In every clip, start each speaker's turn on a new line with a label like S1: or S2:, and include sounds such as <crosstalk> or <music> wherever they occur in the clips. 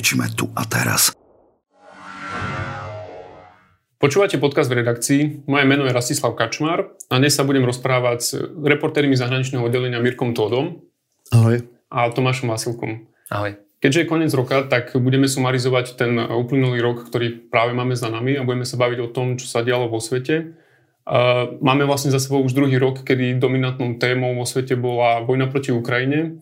S1: Liečime tu a teraz.
S2: Počúvate podcast v redakcii. Moje meno je Rastislav Kačmar a dnes sa budem rozprávať s reportérmi zahraničného oddelenia Mirkom Tódom.
S3: Ahoj.
S2: A Tomášom Vasilkom.
S4: Ahoj.
S2: Keďže je koniec roka, tak budeme sumarizovať ten uplynulý rok, ktorý práve máme za nami a budeme sa baviť o tom, čo sa dialo vo svete. Máme vlastne za sebou už druhý rok, kedy dominantnou témou vo svete bola vojna proti Ukrajine.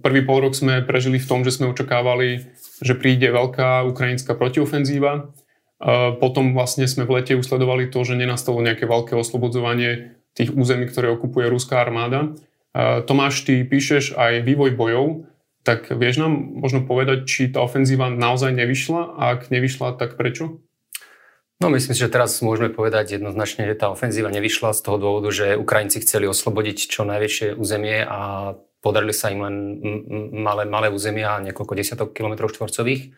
S2: Prvý pol rok sme prežili v tom, že sme očakávali, že príde veľká ukrajinská protiofenzíva. Potom vlastne sme v lete usledovali to, že nenastalo nejaké veľké oslobodzovanie tých území, ktoré okupuje ruská armáda. Tomáš, ty píšeš aj vývoj bojov. Tak vieš nám možno povedať, či tá ofenzíva naozaj nevyšla a ak nevyšla, tak prečo?
S4: No myslím si, že teraz môžeme povedať jednoznačne, že tá ofenzíva nevyšla z toho dôvodu, že Ukrajinci chceli oslobodiť čo najväčšie územie a podarili sa im len malé, malé územia, niekoľko desiatok kilometrov štvorcových.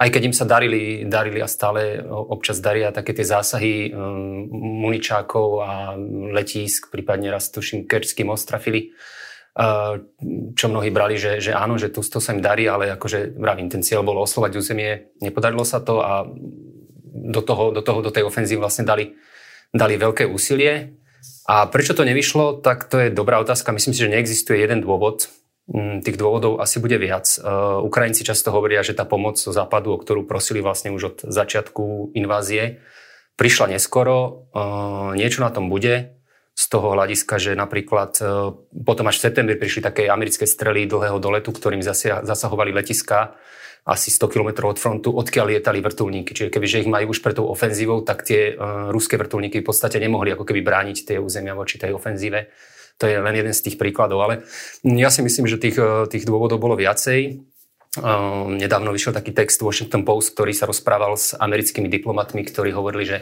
S4: Aj keď im sa darili, darili a stále občas daria také tie zásahy um, muničákov a letísk, prípadne raz tuším Kerčský most trafili, čo mnohí brali, že, že áno, že to, to sa im darí, ale akože vravím, ten cieľ bolo oslovať územie, nepodarilo sa to a do, toho, do, toho, do tej ofenzívy vlastne dali, dali veľké úsilie. A prečo to nevyšlo, tak to je dobrá otázka. Myslím si, že neexistuje jeden dôvod. Mm, tých dôvodov asi bude viac. Ukrajinci často hovoria, že tá pomoc zo západu, o ktorú prosili vlastne už od začiatku invázie, prišla neskoro. Niečo na tom bude z toho hľadiska, že napríklad e, potom až v septembri prišli také americké strely dlhého doletu, ktorým zasahovali letiska asi 100 km od frontu, odkiaľ lietali vrtulníky. Čiže kebyže ich majú už pre tou ofenzívou, tak tie uh, ruské vrtulníky v podstate nemohli ako keby brániť tie územia voči tej ofenzíve. To je len jeden z tých príkladov, ale ja si myslím, že tých, e, tých dôvodov bolo viacej. Uh, nedávno vyšiel taký text Washington Post, ktorý sa rozprával s americkými diplomatmi, ktorí hovorili, že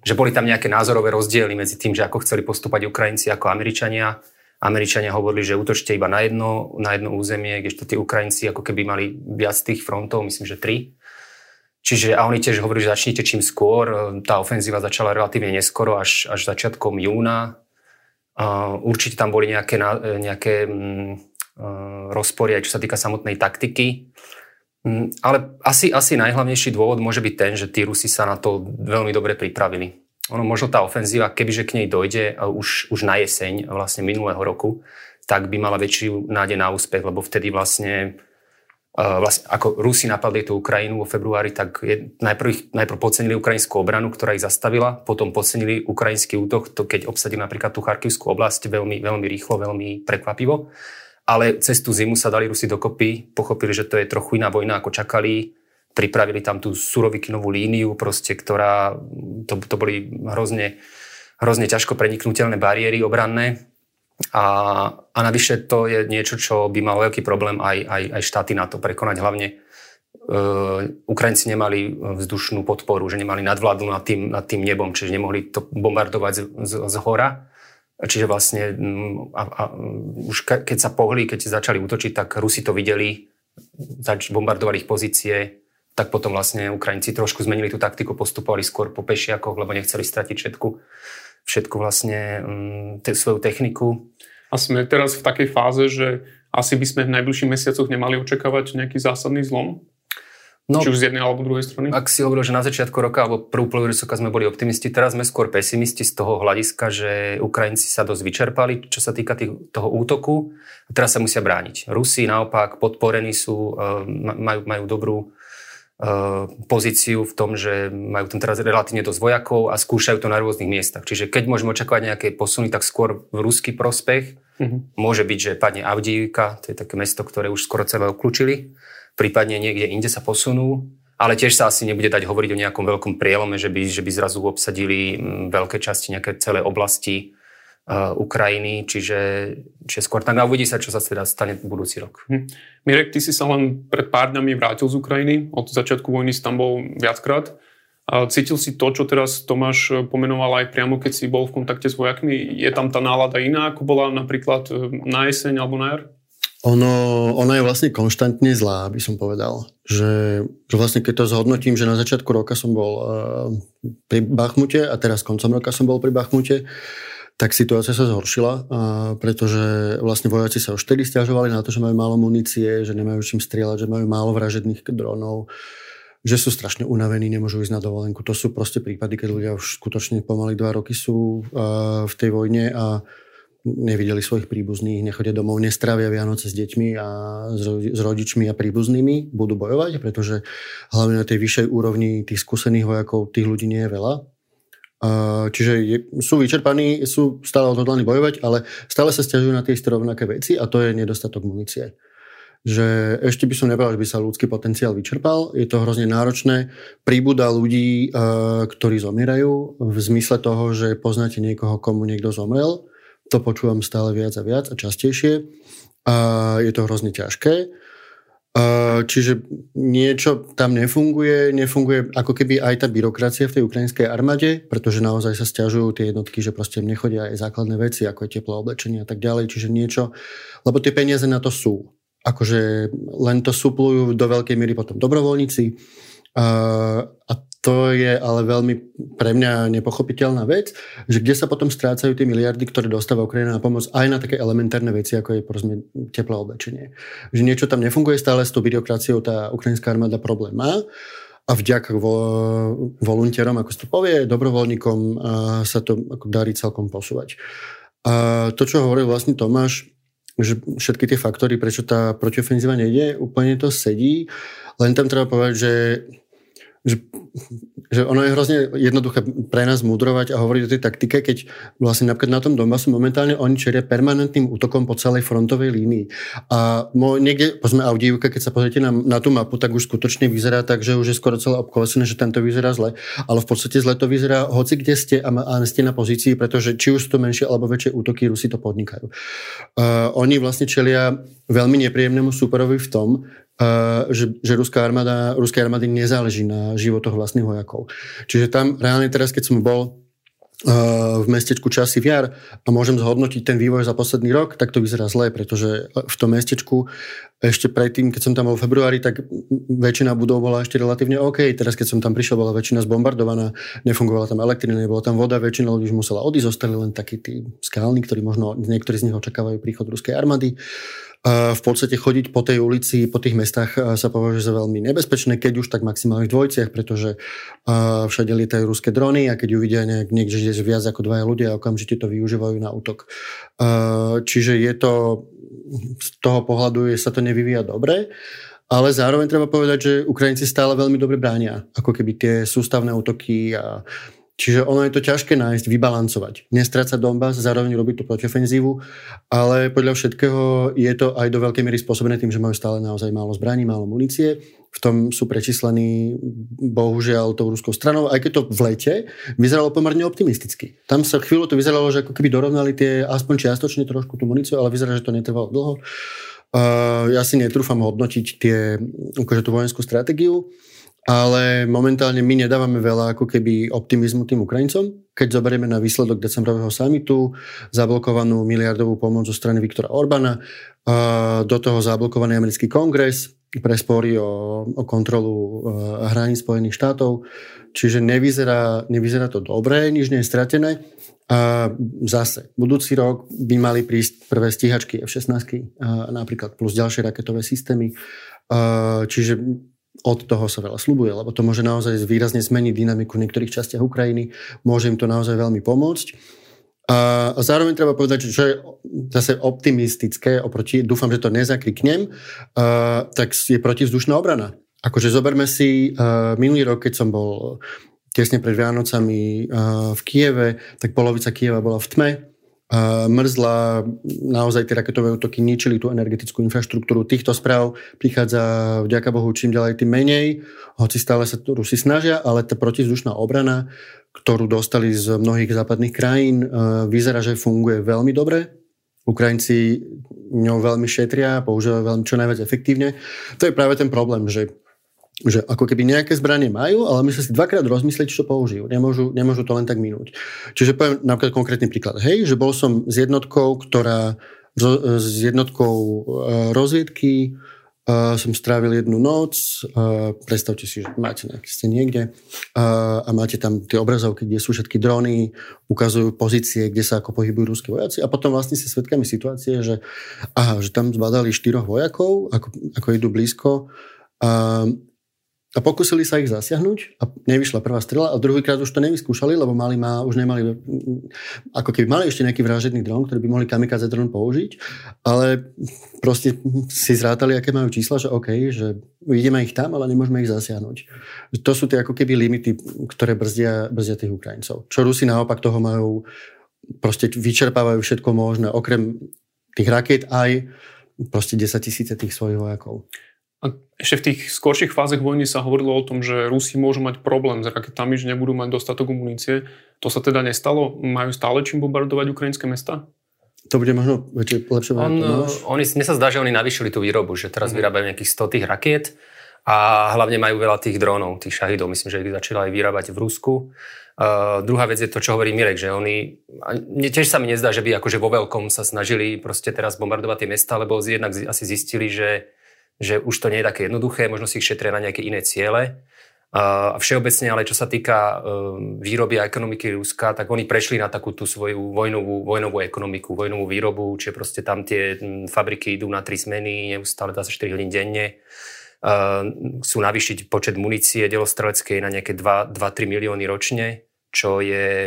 S4: že boli tam nejaké názorové rozdiely medzi tým, že ako chceli postúpať Ukrajinci ako Američania. Američania hovorili, že útočte iba na jedno, na jedno územie, kdežto tí Ukrajinci ako keby mali viac tých frontov, myslím, že tri. Čiže a oni tiež hovorili, že začnite čím skôr. Tá ofenzíva začala relatívne neskoro, až, až začiatkom júna. Uh, určite tam boli nejaké, nejaké um, uh, rozpory, aj čo sa týka samotnej taktiky. Mm, ale asi, asi najhlavnejší dôvod môže byť ten, že tí Rusi sa na to veľmi dobre pripravili. Ono, možno tá ofenzíva, kebyže k nej dojde už, už na jeseň vlastne minulého roku, tak by mala väčšiu nádej na úspech, lebo vtedy vlastne, uh, vlastne ako Rusi napadli tú Ukrajinu vo februári, tak je, najprv, najprv podcenili ukrajinskú obranu, ktorá ich zastavila, potom podcenili ukrajinský útok, to keď obsadili napríklad tú Charkivskú oblasť veľmi, veľmi rýchlo, veľmi prekvapivo. Ale cez tú zimu sa dali Rusi dokopy, pochopili, že to je trochu iná vojna, ako čakali, pripravili tam tú surovikinovú líniu, proste, ktorá, to, to boli hrozne, hrozne ťažko preniknutelné bariéry obranné. A, a navyše to je niečo, čo by mal veľký problém aj, aj, aj štáty na to prekonať. Hlavne uh, Ukrajinci nemali vzdušnú podporu, že nemali nadvládu nad tým, nad tým nebom, čiže nemohli to bombardovať z, z, z hora Čiže vlastne a, a, už keď sa pohli, keď začali útočiť, tak Rusi to videli, zač, bombardovali ich pozície, tak potom vlastne Ukrajinci trošku zmenili tú taktiku, postupovali skôr po pešiakoch, lebo nechceli stratiť všetku, všetku vlastne um, te, svoju techniku.
S2: A sme teraz v takej fáze, že asi by sme v najbližších mesiacoch nemali očakávať nejaký zásadný zlom? No, Či už z jednej alebo druhej strany?
S4: Ak si hovoril, že na začiatku roka alebo prvú polovicu roka sme boli optimisti, teraz sme skôr pesimisti z toho hľadiska, že Ukrajinci sa dosť vyčerpali, čo sa týka tých, toho útoku a teraz sa musia brániť. Rusi naopak podporení sú, e, majú, majú dobrú pozíciu v tom, že majú tam teraz relatívne dosť vojakov a skúšajú to na rôznych miestach. Čiže keď môžeme očakávať nejaké posuny, tak skôr v ruský prospech. Mm-hmm. Môže byť, že padne Avdívka, to je také mesto, ktoré už skoro celé obklúčili prípadne niekde inde sa posunú, ale tiež sa asi nebude dať hovoriť o nejakom veľkom prielome, že by, že by zrazu obsadili mm, veľké časti, nejaké celé oblasti Ukrajiny, čiže, čiže skôr tak a uvidí sa, čo sa teda stane v budúci rok. Hm.
S2: Mirek, ty si sa len pred pár dňami vrátil z Ukrajiny, od začiatku vojny si tam bol viackrát. Cítil si to, čo teraz Tomáš pomenoval aj priamo, keď si bol v kontakte s vojakmi? Je tam tá nálada iná, ako bola napríklad e, na jeseň alebo na jar?
S3: Ono, ona je vlastne konštantne zlá, by som povedal. Že, že vlastne keď to zhodnotím, že na začiatku roka som bol uh, pri Bachmute a teraz koncom roka som bol pri Bachmute, tak situácia sa zhoršila, pretože vlastne vojaci sa už vtedy stiažovali na to, že majú málo munície, že nemajú čím strieľať, že majú málo vražedných dronov, že sú strašne unavení, nemôžu ísť na dovolenku. To sú proste prípady, keď ľudia už skutočne pomaly dva roky sú v tej vojne a nevideli svojich príbuzných, nechodia domov, nestravia Vianoce s deťmi a s rodičmi a príbuznými, budú bojovať, pretože hlavne na tej vyššej úrovni tých skúsených vojakov tých ľudí nie je veľa. Čiže sú vyčerpaní, sú stále odhodlaní bojovať, ale stále sa stiažujú na tie isté rovnaké veci a to je nedostatok munície. Že ešte by som nepovedal, že by sa ľudský potenciál vyčerpal. Je to hrozne náročné. Príbuda ľudí, ktorí zomierajú v zmysle toho, že poznáte niekoho, komu niekto zomrel to počúvam stále viac a viac a častejšie. Je to hrozne ťažké. A čiže niečo tam nefunguje, nefunguje ako keby aj tá byrokracia v tej ukrajinskej armáde, pretože naozaj sa stiažujú tie jednotky, že proste nechodia aj základné veci, ako je teplé oblečenie a tak ďalej, čiže niečo, lebo tie peniaze na to sú. Akože len to suplujú do veľkej miery potom dobrovoľníci a, a to je ale veľmi pre mňa nepochopiteľná vec, že kde sa potom strácajú tie miliardy, ktoré dostáva Ukrajina na pomoc aj na také elementárne veci, ako je porozme teplé oblečenie. Že niečo tam nefunguje stále s tou byrokraciou, tá ukrajinská armáda problém má a vďaka vo, volunterom, ako sa to povie, dobrovoľníkom sa to ako darí celkom posúvať. A to, čo hovoril vlastne Tomáš, že všetky tie faktory, prečo tá protiofenzíva nejde, úplne to sedí, len tam treba povedať, že že, že ono je hrozne jednoduché pre nás mudrovať a hovoriť o tej taktike, keď vlastne napríklad na tom Donbasu momentálne oni čeria permanentným útokom po celej frontovej línii. A mo, niekde, pozme Audívka, keď sa pozriete na, na tú mapu, tak už skutočne vyzerá tak, že už je skoro celé obkolesené, že tento vyzerá zle. Ale v podstate zle to vyzerá hoci kde ste a, a ste na pozícii, pretože či už sú to menšie alebo väčšie útoky, Rusi to podnikajú. Uh, oni vlastne čelia veľmi nepríjemnému superovi v tom, že, že ruská armáda, ruskej armády nezáleží na životoch vlastných vojakov. Čiže tam reálne teraz, keď som bol v mestečku Časy Viar a môžem zhodnotiť ten vývoj za posledný rok, tak to vyzerá zle, pretože v tom mestečku ešte predtým, keď som tam bol v februári, tak väčšina budov bola ešte relatívne OK. Teraz, keď som tam prišiel, bola väčšina zbombardovaná, nefungovala tam elektrina, nebola tam voda, väčšina ľudí už musela odísť, zostali len takí tí skalní, ktorí možno niektorí z nich očakávajú príchod ruskej armády v podstate chodiť po tej ulici, po tých mestách sa považuje za veľmi nebezpečné, keď už tak maximálne v dvojciach, pretože všade lietajú ruské drony a keď uvidia nejak, niekde, je viac ako dvaja ľudia, okamžite to využívajú na útok. Čiže je to, z toho pohľadu je, sa to nevyvíja dobre. Ale zároveň treba povedať, že Ukrajinci stále veľmi dobre bránia, ako keby tie sústavné útoky a Čiže ono je to ťažké nájsť, vybalancovať. Nestrácať Donbass, zároveň robiť tú protiofenzívu, ale podľa všetkého je to aj do veľkej miery spôsobené tým, že majú stále naozaj málo zbraní, málo munície. V tom sú prečíslení bohužiaľ tou ruskou stranou, aj keď to v lete vyzeralo pomerne optimisticky. Tam sa chvíľu to vyzeralo, že ako keby dorovnali tie aspoň čiastočne trošku tú muníciu, ale vyzerá, že to netrvalo dlho. Uh, ja si netrúfam hodnotiť tie, akože tú vojenskú stratégiu ale momentálne my nedávame veľa ako keby optimizmu tým Ukrajincom. Keď zoberieme na výsledok decembrového samitu, zablokovanú miliardovú pomoc zo strany Viktora Orbána, do toho zablokovaný americký kongres pre spory o, o kontrolu hraníc Spojených štátov. Čiže nevyzerá, nevyzerá to dobre, nič nie je stratené. A zase, budúci rok by mali prísť prvé stíhačky F-16, napríklad plus ďalšie raketové systémy. Čiže od toho sa veľa slubuje, lebo to môže naozaj výrazne zmeniť dynamiku v niektorých častiach Ukrajiny, môže im to naozaj veľmi pomôcť. A zároveň treba povedať, čo je zase optimistické, oproti, dúfam, že to nezakriknem, uh, tak je protivzdušná obrana. Akože zoberme si uh, minulý rok, keď som bol tesne pred Vianocami uh, v Kieve, tak polovica Kieva bola v tme, mrzla, naozaj tie raketové útoky ničili tú energetickú infraštruktúru. Týchto správ prichádza vďaka Bohu čím ďalej tým menej, hoci stále sa Rusi snažia, ale tá protizdušná obrana, ktorú dostali z mnohých západných krajín, e, vyzerá, že funguje veľmi dobre. Ukrajinci ňou veľmi šetria, používajú veľmi čo najviac efektívne. To je práve ten problém, že že ako keby nejaké zbranie majú, ale myslia si dvakrát rozmyslieť, čo použijú. Nemôžu, nemôžu to len tak minúť. Čiže poviem napríklad konkrétny príklad. Hej, že bol som s jednotkou, ktorá s jednotkou rozviedky, Uh, som strávil jednu noc, predstavte si, že máte nejaký, ste niekde a máte tam tie obrazovky, kde sú všetky drony, ukazujú pozície, kde sa ako pohybujú ruskí vojaci a potom vlastne si svetkami situácie, že, aha, že tam zbadali štyroch vojakov, ako, ako idú blízko uh, a pokúsili sa ich zasiahnuť a nevyšla prvá strela a druhýkrát už to nevyskúšali, lebo mali ma, už nemali, ako keby mali ešte nejaký vražedný dron, ktorý by mohli kamikaze dron použiť, ale proste si zrátali, aké majú čísla, že OK, že vidíme ich tam, ale nemôžeme ich zasiahnuť. To sú tie ako keby limity, ktoré brzdia, brzdia tých Ukrajincov. Čo Rusi naopak toho majú, proste vyčerpávajú všetko možné, okrem tých raket aj proste 10 tisíce tých svojich vojakov.
S2: A ešte v tých skorších fázach vojny sa hovorilo o tom, že Rusi môžu mať problém s raketami, že nebudú mať dostatok munície. To sa teda nestalo? Majú stále čím bombardovať ukrajinské mesta?
S3: To bude možno väčšie, lepšie
S4: On, oni, Mne sa zdá, že oni navýšili tú výrobu, že teraz mm. vyrábajú nejakých 100 tých rakiet a hlavne majú veľa tých dronov, tých šahidov. Myslím, že ich začali aj vyrábať v Rusku. Uh, druhá vec je to, čo hovorí Mirek, že oni, mne tiež sa mi nezdá, že by akože vo veľkom sa snažili proste teraz bombardovať tie mesta, lebo jednak asi zistili, že že už to nie je také jednoduché, možno si ich šetria na nejaké iné ciele. A všeobecne, ale čo sa týka ehm, výroby a ekonomiky Ruska, tak oni prešli na takú tú svoju vojnovú, vojnovú ekonomiku, vojnovú výrobu, čiže proste tam tie fabriky idú na tri zmeny, neustále 24 hodín denne. Sú navýšiť počet munície delostreleckej na nejaké 2-3 milióny ročne, čo je,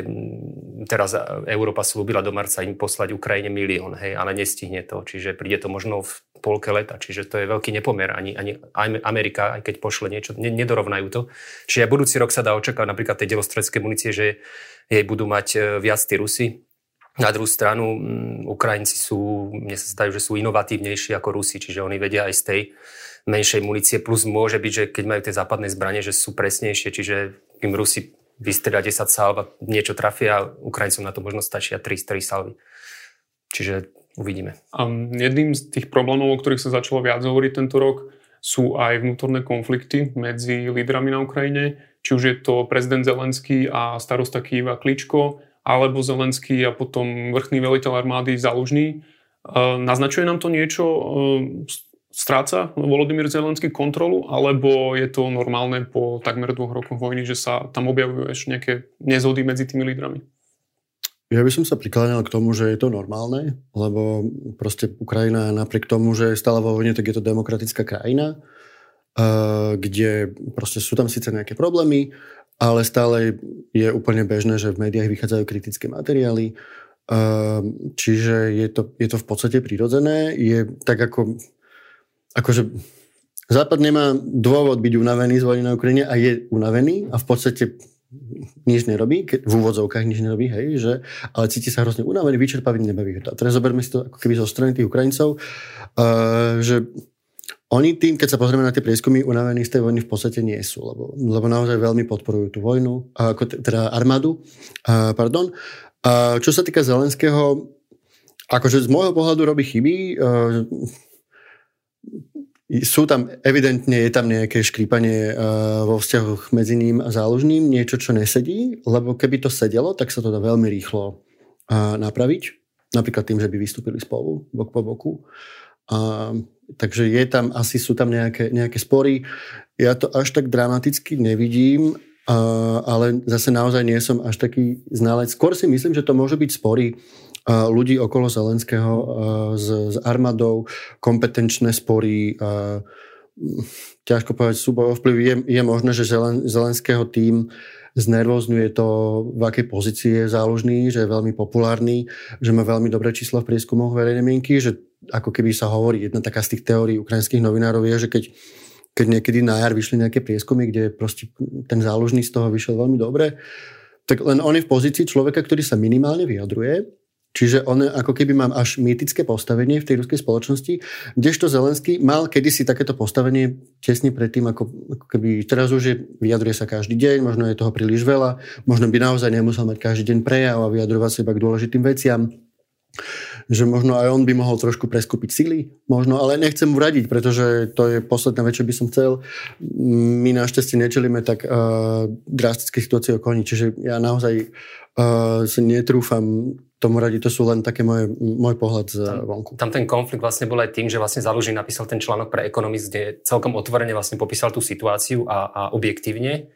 S4: teraz Európa slúbila do marca im poslať Ukrajine milión, hej, ale nestihne to, čiže príde to možno v polke leta, čiže to je veľký nepomer. Ani, ani Amerika, aj keď pošle niečo, ne, nedorovnajú to. Čiže aj budúci rok sa dá očakávať napríklad tej delostredskej munície, že jej budú mať e, viac tí Rusy. Na druhú stranu, Ukrajinci sú, mne sa zdajú, že sú inovatívnejší ako Rusi, čiže oni vedia aj z tej menšej munície, plus môže byť, že keď majú tie západné zbranie, že sú presnejšie, čiže im Rusi vystrelia 10 salv a niečo trafia, Ukrajincom na to možno stačia 3-3 salvy. Čiže Uvidíme.
S2: A jedným z tých problémov, o ktorých sa začalo viac hovoriť tento rok, sú aj vnútorné konflikty medzi lídrami na Ukrajine. Či už je to prezident Zelenský a starosta Kýva Kličko, alebo Zelenský a potom vrchný veliteľ armády Zalužný. Naznačuje nám to niečo? Stráca Volodymyr Zelenský kontrolu, alebo je to normálne po takmer dvoch rokoch vojny, že sa tam objavujú ešte nejaké nezhody medzi tými lídrami?
S3: Ja by som sa prikláňal k tomu, že je to normálne, lebo proste Ukrajina napriek tomu, že je stále vo vojne, tak je to demokratická krajina, kde proste sú tam síce nejaké problémy, ale stále je úplne bežné, že v médiách vychádzajú kritické materiály, čiže je to, je to v podstate prirodzené. Je tak ako, akože Západ nemá dôvod byť unavený z vojny na Ukrajine a je unavený a v podstate nič nerobí, keď, v úvodzovkách nič nerobí, hej, že, ale cíti sa hrozne unavený, vyčerpavý, nebaví ho to. A teraz zoberme si to ako keby zo strany tých Ukrajincov, uh, že oni tým, keď sa pozrieme na tie prieskumy, unavení z tej vojny v podstate nie sú, lebo, lebo naozaj veľmi podporujú tú vojnu, ako teda armádu. Uh, pardon. Uh, čo sa týka Zelenského, akože z môjho pohľadu robí chyby. Uh, sú tam, evidentne je tam nejaké škrípanie uh, vo vzťahoch medzi ním a záložným, niečo, čo nesedí, lebo keby to sedelo, tak sa to dá veľmi rýchlo uh, napraviť. Napríklad tým, že by vystúpili spolu, bok po boku. Uh, takže je tam, asi sú tam nejaké, nejaké spory. Ja to až tak dramaticky nevidím, uh, ale zase naozaj nie som až taký znalec. Skôr si myslím, že to môže byť spory ľudí okolo Zelenského s, s armádou, kompetenčné spory, ťažko povedať súboj vplyv. Je, je možné, že Zelen, Zelenského tým znervozňuje to, v akej pozícii je záložný, že je veľmi populárny, že má veľmi dobré čísla v prieskumoch verejnej mienky, že ako keby sa hovorí, jedna taká z tých teórií ukrajinských novinárov je, že keď, keď niekedy na jar vyšli nejaké prieskumy, kde proste ten záložný z toho vyšiel veľmi dobre, tak len on je v pozícii človeka, ktorý sa minimálne vyjadruje Čiže on ako keby mám až mýtické postavenie v tej ruskej spoločnosti, kdežto Zelenský mal kedysi takéto postavenie tesne predtým, ako, ako keby teraz už je, vyjadruje sa každý deň, možno je toho príliš veľa, možno by naozaj nemusel mať každý deň prejav a vyjadrovať sa k dôležitým veciam že možno aj on by mohol trošku preskúpiť sily, možno, ale nechcem mu radiť, pretože to je posledná vec, čo by som chcel. My našťastie nečelíme tak uh, drastické situácie o koni, čiže ja naozaj uh, si netrúfam tomu radi, to sú len také moje, môj pohľad z
S4: tam,
S3: vonku.
S4: Tam ten konflikt vlastne bol aj tým, že vlastne Zalužin napísal ten článok pre Economist, kde celkom otvorene vlastne popísal tú situáciu a, a objektívne.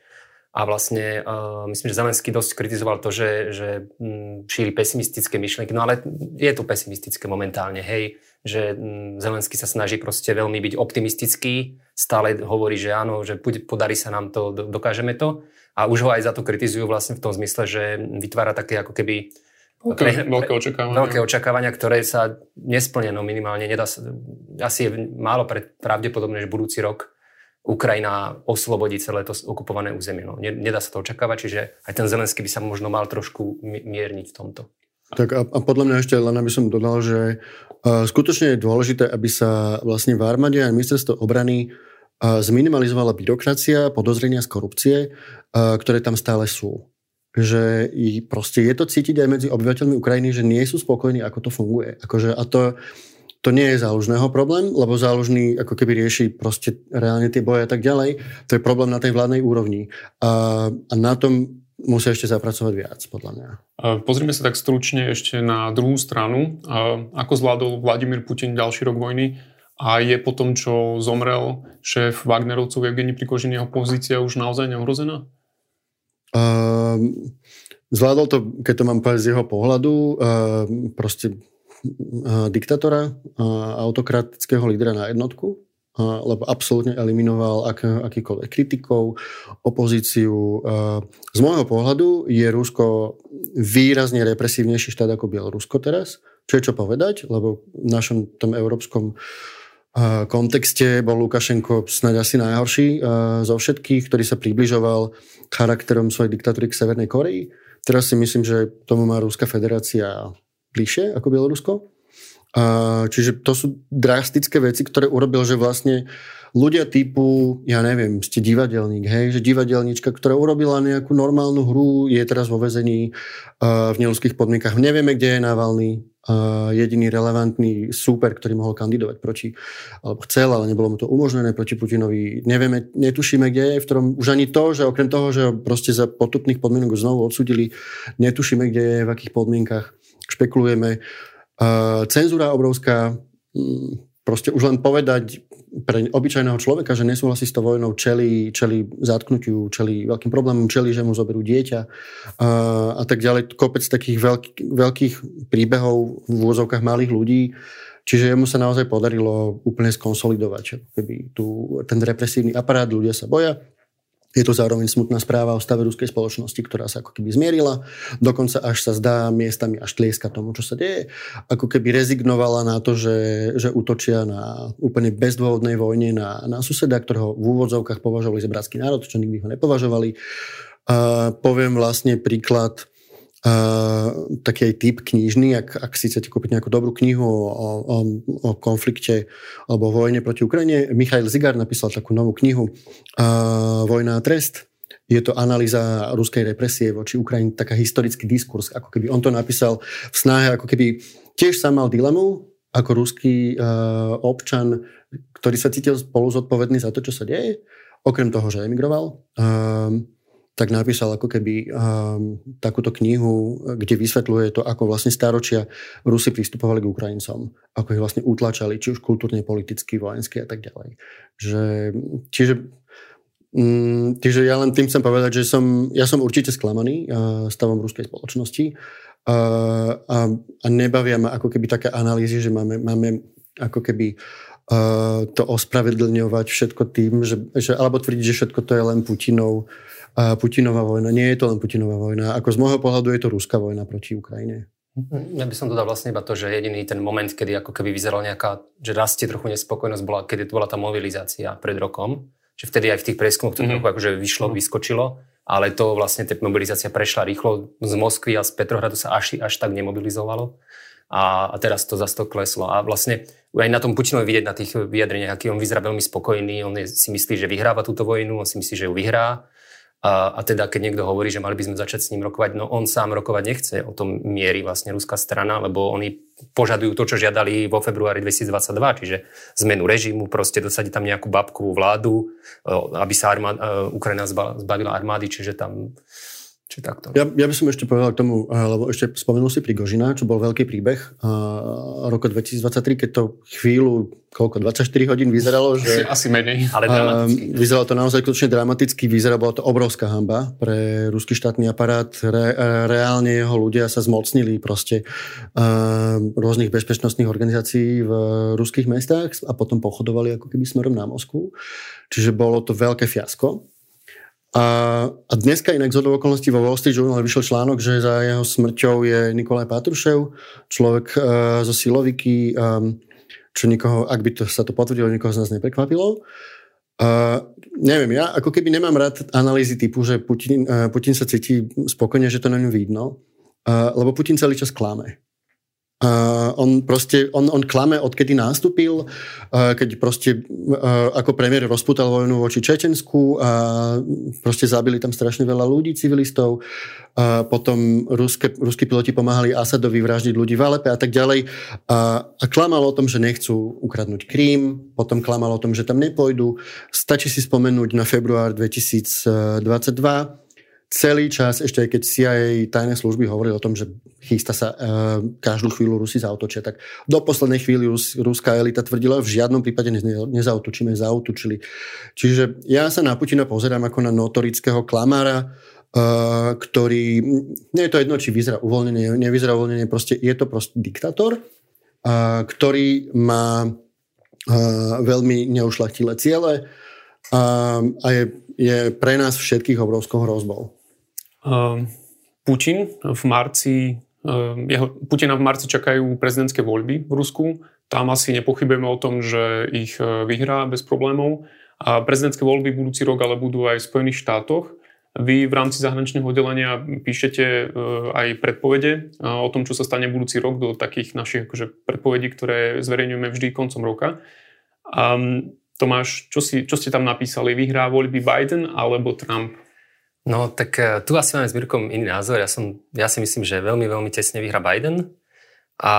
S4: A vlastne uh, myslím, že Zelenský dosť kritizoval to, že, že m, šíri pesimistické myšlienky. No ale je to pesimistické momentálne, hej. Že m, Zelenský sa snaží proste veľmi byť optimistický. Stále hovorí, že áno, že podarí sa nám to, dokážeme to. A už ho aj za to kritizujú vlastne v tom zmysle, že vytvára také ako keby
S2: Veľké, veľké očakávania.
S4: Veľké očakávania, ktoré sa nesplnia, no minimálne nedá sa, asi je málo pravdepodobné, že budúci rok Ukrajina oslobodí celé to okupované územie. No, nedá sa to očakávať, čiže aj ten Zelenský by sa možno mal trošku mierniť v tomto.
S3: Tak a, a podľa mňa ešte len aby som dodal, že uh, skutočne je dôležité, aby sa vlastne v armáde a ministerstvo obrany uh, zminimalizovala byrokracia, podozrenia z korupcie, uh, ktoré tam stále sú že proste je to cítiť aj medzi obyvateľmi Ukrajiny, že nie sú spokojní, ako to funguje. Akože, a to, to nie je záložného problém, lebo záložný ako keby rieši proste reálne tie boje a tak ďalej. To je problém na tej vládnej úrovni. A, a na tom musia ešte zapracovať viac, podľa mňa.
S2: Pozrime sa tak stručne ešte na druhú stranu. Ako zvládol Vladimír Putin ďalší rok vojny? A je po tom, čo zomrel šéf Wagnerovcov Evgeni Prikožin, jeho pozícia už naozaj neohrozená?
S3: Uh, zvládol to, keď to mám povedať z jeho pohľadu, uh, proste uh, diktatora, uh, autokratického lídra na jednotku, uh, lebo absolútne eliminoval ak, akýkoľvek kritikov, opozíciu. Uh, z môjho pohľadu je Rusko výrazne represívnejší štát ako Bielorusko teraz, čo je čo povedať, lebo v našom tom európskom kontexte bol Lukašenko snáď asi najhorší zo všetkých, ktorý sa približoval charakterom svojej diktatúry k Severnej Koreji. Teraz si myslím, že tomu má Ruská federácia bližšie ako Bielorusko. Čiže to sú drastické veci, ktoré urobil, že vlastne ľudia typu, ja neviem, ste divadelník, hej, že divadelníčka, ktorá urobila nejakú normálnu hru, je teraz vo vezení uh, v neludských podmienkach. Nevieme, kde je Navalny, jediný relevantný súper, ktorý mohol kandidovať proti, alebo chcel, ale nebolo mu to umožnené proti Putinovi. Nevieme, netušíme, kde je, v ktorom už ani to, že okrem toho, že proste za potupných podmienok znovu odsudili, netušíme, kde je, v akých podmienkach, špekulujeme. Cenzúra obrovská, um, proste už len povedať pre obyčajného človeka, že nesúhlasí s tou vojnou, čeli, čeli zatknutiu, čeli veľkým problémom, čeli, že mu zoberú dieťa a, a tak ďalej. Kopec takých veľký, veľkých príbehov v úvozovkách malých ľudí. Čiže jemu sa naozaj podarilo úplne skonsolidovať keby tu, ten represívny aparát, ľudia sa boja, je to zároveň smutná správa o stave ruskej spoločnosti, ktorá sa ako keby zmierila. Dokonca až sa zdá miestami až tlieska tomu, čo sa deje. Ako keby rezignovala na to, že, že útočia na úplne bezdôvodnej vojne na, na suseda, ktorého v úvodzovkách považovali za bratský národ, čo nikdy ho nepovažovali. A poviem vlastne príklad Taký aj typ knižný, ak, ak si chcete kúpiť nejakú dobrú knihu o, o, o konflikte alebo vojne proti Ukrajine. Michail Zigar napísal takú novú knihu uh, Vojna a trest. Je to analýza ruskej represie voči Ukrajine, taká historický diskurs, ako keby on to napísal v snahe, ako keby tiež sa mal dilemu ako ruský uh, občan, ktorý sa cítil spolu zodpovedný za to, čo sa deje, okrem toho, že emigroval. Uh, tak napísal ako keby um, takúto knihu, kde vysvetľuje to, ako vlastne staročia Rusi pristupovali k Ukrajincom, ako ich vlastne utlačali, či už kultúrne, politicky, vojensky a tak ďalej. Že, čiže, mm, čiže ja len tým chcem povedať, že som, ja som určite sklamaný uh, stavom ruskej spoločnosti uh, a, a nebavia ma ako keby také analýzy, že máme, máme ako keby uh, to ospravedlňovať všetko tým, že, že, alebo tvrdiť, že všetko to je len Putinov Putinová vojna. Nie je to len Putinová vojna. Ako z môjho pohľadu je to ruská vojna proti Ukrajine.
S4: Ja by som dodal vlastne iba to, že jediný ten moment, kedy ako keby vyzeral nejaká, že rastie trochu nespokojnosť, bola, kedy to bola tá mobilizácia pred rokom, že vtedy aj v tých prieskumoch to mm-hmm. trochu akože vyšlo, mm-hmm. vyskočilo, ale to vlastne tá mobilizácia prešla rýchlo z Moskvy a z Petrohradu sa až, až tak nemobilizovalo a, a teraz to zase to kleslo. A vlastne aj na tom Putinovi vidieť na tých vyjadreniach, aký on vyzerá veľmi spokojný, on je, si myslí, že vyhráva túto vojnu, on si myslí, že ju vyhrá a, a teda keď niekto hovorí, že mali by sme začať s ním rokovať, no on sám rokovať nechce, o tom mierí vlastne ruská strana, lebo oni požadujú to, čo žiadali vo februári 2022, čiže zmenu režimu, proste dosadiť tam nejakú babkovú vládu, aby sa armád, Ukrajina zbavila armády, čiže tam Či takto.
S3: Ja, ja by som ešte povedal k tomu, lebo ešte spomenul si Prigožina, čo bol veľký príbeh uh, roku 2023, keď to chvíľu, koľko, 24 hodín vyzeralo, že...
S2: Asi, asi menej.
S4: Ale dramaticky.
S3: Uh, vyzeralo to naozaj skutočne dramaticky, vyzeralo, bola to obrovská hamba pre ruský štátny aparát. Re, reálne jeho ľudia sa zmocnili proste uh, rôznych bezpečnostných organizácií v ruských mestách a potom pochodovali ako keby smerom na Moskvu. Čiže bolo to veľké fiasko. A, a dneska inak z okolností vo Wall Street Journal vyšiel článok, že za jeho smrťou je Nikolaj Patrušev, človek uh, zo siloviky, um, čo nikoho, ak by to, sa to potvrdilo, nikoho z nás neprekvapilo. Uh, neviem, ja ako keby nemám rád analýzy typu, že Putin, uh, Putin sa cíti spokojne, že to na ňom vidno, uh, lebo Putin celý čas klame. Uh, on proste, on, on klame, odkedy nástupil, uh, keď proste uh, ako premiér rozputal vojnu voči Čečensku a proste zabili tam strašne veľa ľudí, civilistov. Uh, potom ruské, ruskí piloti pomáhali Asadovi vraždiť ľudí v Alepe a tak ďalej. Uh, a klamal o tom, že nechcú ukradnúť Krím, potom klamal o tom, že tam nepôjdu. Stačí si spomenúť na február 2022, celý čas, ešte aj keď CIA tajné služby hovorili o tom, že chystá sa uh, každú chvíľu Rusi zautočia, tak do poslednej chvíli Rus, ruská elita tvrdila, v žiadnom prípade ne, nezautočíme, zautočili. Čiže ja sa na Putina pozerám ako na notorického klamára, uh, ktorý, nie je to jedno, či vyzerá uvoľnenie, nevyzerá uvoľnenie, proste je to proste diktátor, uh, ktorý má uh, veľmi neušlachtilé ciele uh, a je, je pre nás všetkých obrovskou hrozbou.
S2: Ehm, Putin v marci, ehm, jeho, Putina v marci čakajú prezidentské voľby v Rusku. Tam asi nepochybujeme o tom, že ich e, vyhrá bez problémov. A prezidentské voľby budúci rok ale budú aj v Spojených štátoch. Vy v rámci zahraničného oddelenia píšete e, aj predpovede e, o tom, čo sa stane budúci rok do takých našich akože, predpovedí, ktoré zverejňujeme vždy koncom roka. Um, Tomáš, čo, si, čo ste tam napísali? Vyhrá voľby Biden alebo Trump?
S4: No tak eh, tu asi máme s Mirkom iný názor. Ja, som, ja si myslím, že veľmi, veľmi tesne vyhrá Biden. A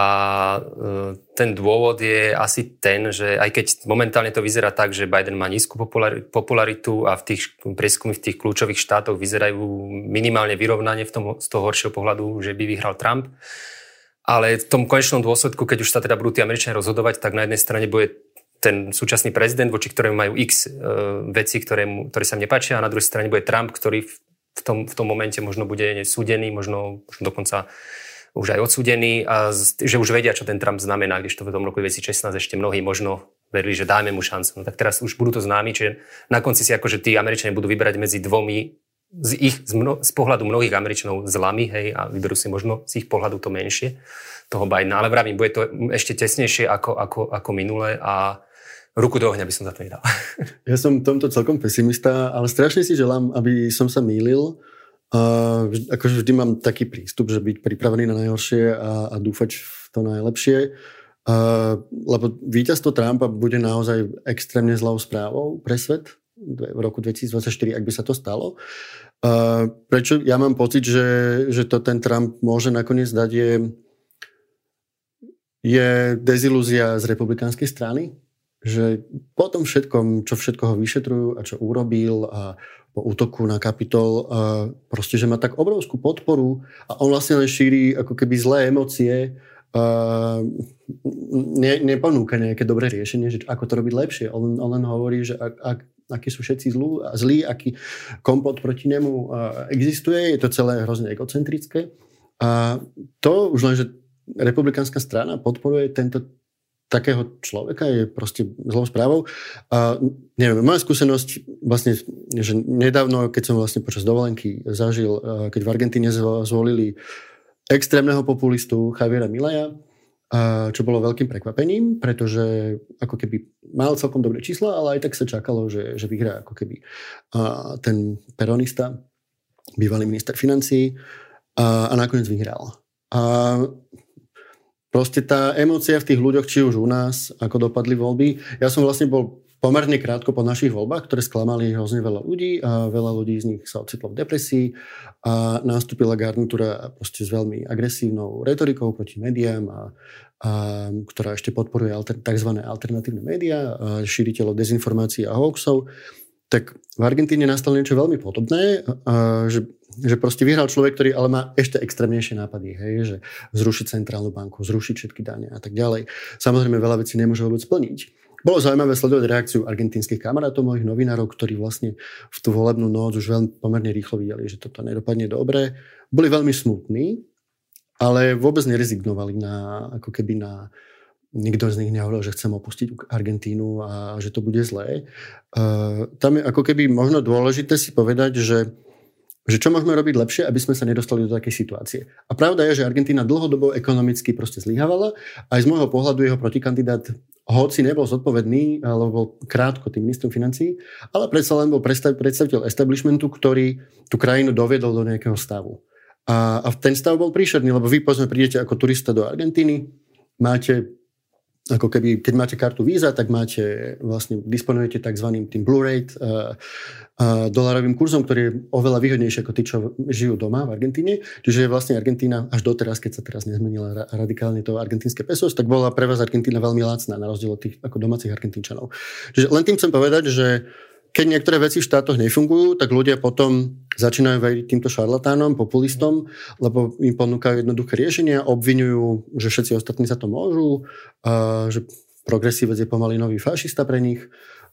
S4: eh, ten dôvod je asi ten, že aj keď momentálne to vyzerá tak, že Biden má nízku popularitu a v tých prieskumy v tých kľúčových štátoch vyzerajú minimálne vyrovnanie v tom, z toho horšieho pohľadu, že by vyhral Trump. Ale v tom konečnom dôsledku, keď už sa teda budú tí Američania rozhodovať, tak na jednej strane bude ten súčasný prezident, voči ktorému majú x uh, veci, ktoré, mu, ktoré sa nepáčia a na druhej strane bude Trump, ktorý v, tom, v tom momente možno bude súdený, možno, možno dokonca už aj odsúdený a že už vedia, čo ten Trump znamená, když to v tom roku 2016 ešte mnohí možno verili, že dáme mu šancu. No tak teraz už budú to známi, čiže na konci si akože tí Američania budú vybrať medzi dvomi z, ich, z, mno, z pohľadu mnohých Američanov zlami, hej, a vyberú si možno z ich pohľadu to menšie, toho Bidena. Ale vravím, bude to ešte tesnejšie ako, ako, ako minule a ruku do ohňa by som za to nedal. <laughs>
S3: Ja som tomto celkom pesimista, ale strašne si želám, aby som sa mýlil. Uh, akože vždy mám taký prístup, že byť pripravený na najhoršie a, a dúfať v to najlepšie. Uh, lebo víťazstvo Trumpa bude naozaj extrémne zlou správou pre svet v roku 2024, ak by sa to stalo. Uh, prečo ja mám pocit, že, že to ten Trump môže nakoniec dať je, je dezilúzia z republikánskej strany, že po tom všetkom, čo všetko ho vyšetrujú a čo urobil a po útoku na kapitol, a proste, že má tak obrovskú podporu a on vlastne len šíri ako keby zlé emócie a ne, neponúka nejaké dobré riešenie, že ako to robiť lepšie. On, on len hovorí, že ak, ak, akí sú všetci zlú zlí, aký kompot proti nemu existuje, je to celé hrozne egocentrické. A to už len, že republikánska strana podporuje tento takého človeka je proste zlou správou. A neviem, moja skúsenosť vlastne, že nedávno, keď som vlastne počas dovolenky zažil, keď v Argentíne zvolili extrémneho populistu Javiera Milaja, čo bolo veľkým prekvapením, pretože ako keby mal celkom dobré čísla, ale aj tak sa čakalo, že, že vyhrá ako keby ten peronista, bývalý minister financí a, a nakoniec vyhral. A proste tá emócia v tých ľuďoch, či už u nás, ako dopadli voľby. Ja som vlastne bol pomerne krátko po našich voľbách, ktoré sklamali hrozne veľa ľudí a veľa ľudí z nich sa ocitlo v depresii a nastúpila garnitúra proste s veľmi agresívnou retorikou proti médiám a, a ktorá ešte podporuje alter, tzv. alternatívne médiá, šíriteľov dezinformácií a hoaxov tak v Argentíne nastalo niečo veľmi podobné, a, že že proste vyhral človek, ktorý ale má ešte extrémnejšie nápady, hej, že zrušiť centrálnu banku, zrušiť všetky dane a tak ďalej. Samozrejme veľa vecí nemôže vôbec splniť. Bolo zaujímavé sledovať reakciu argentínskych kamarátov, mojich novinárov, ktorí vlastne v tú volebnú noc už veľmi pomerne rýchlo videli, že toto nedopadne dobre. Boli veľmi smutní, ale vôbec nerezignovali na, ako keby na, nikto z nich nehovoril, že chcem opustiť Argentínu a že to bude zlé. Uh, tam je ako keby možno dôležité si povedať, že že čo môžeme robiť lepšie, aby sme sa nedostali do takej situácie. A pravda je, že Argentína dlhodobo ekonomicky proste zlyhávala. Aj z môjho pohľadu jeho protikandidát, hoci nebol zodpovedný, alebo bol krátko tým ministrom financí, ale predsa len bol predstaviteľ establishmentu, ktorý tú krajinu doviedol do nejakého stavu. A, a ten stav bol príšerný, lebo vy povedzme prídete ako turista do Argentíny, máte ako keby, keď máte kartu Visa, tak máte, vlastne disponujete tzv. tým Blue Rate uh, uh, dolarovým kurzom, ktorý je oveľa výhodnejší ako tí, čo žijú doma v Argentíne. Čiže vlastne Argentína až doteraz, keď sa teraz nezmenila ra- radikálne to argentínske pesos, tak bola pre vás Argentína veľmi lacná, na rozdiel od tých ako domácich Argentínčanov. Čiže len tým chcem povedať, že keď niektoré veci v štátoch nefungujú, tak ľudia potom začínajú veriť týmto šarlatánom, populistom, lebo im ponúkajú jednoduché riešenia, obvinujú, že všetci ostatní za to môžu, a že progresívec je pomaly nový fašista pre nich.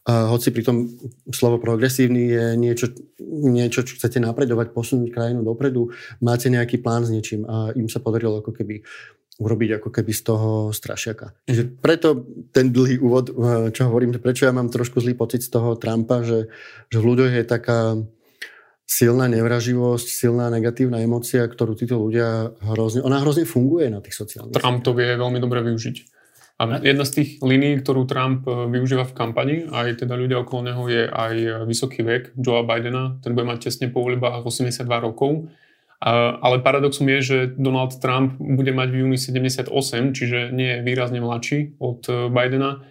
S3: A hoci pritom slovo progresívny je niečo, niečo, čo chcete napredovať, posunúť krajinu dopredu, máte nejaký plán s niečím a im sa podarilo ako keby urobiť ako keby z toho strašiaka. Čiže preto ten dlhý úvod, eh, čo hovorím, že prečo ja mám trošku zlý pocit z toho Trumpa, že, že v ľuďoch je taká silná nevraživosť, silná negatívna emocia, ktorú títo ľudia hrozne, ona hrozne funguje na tých sociálnych
S2: Trump to vie veľmi dobre využiť. A jedna z tých línií, ktorú Trump eh, využíva v kampani, aj teda ľudia okolo neho, je aj vysoký vek Joea Bidena. Ten bude mať tesne po voľbách 82 rokov ale paradoxom je, že Donald Trump bude mať v júni 78, čiže nie je výrazne mladší od e, Bidena.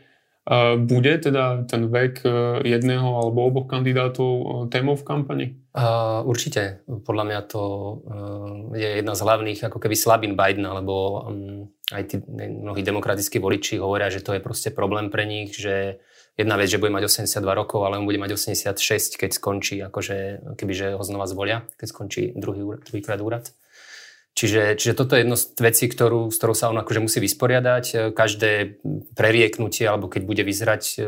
S2: Bude teda ten vek e, jedného alebo oboch kandidátov e, témou v kampani?
S4: Uh, určite. Podľa mňa to uh, je jedna z hlavných ako keby slabín Bidena, lebo um, aj tí mnohí demokratickí voliči hovoria, že to je proste problém pre nich, že jedna vec, že bude mať 82 rokov, ale on bude mať 86, keď skončí, akože, kebyže ho znova zvolia, keď skončí druhý, druhýkrát úrad. Čiže, čiže toto je jedno z vecí, ktorú, s ktorou sa on akože musí vysporiadať. Každé prerieknutie, alebo keď bude vyzerať,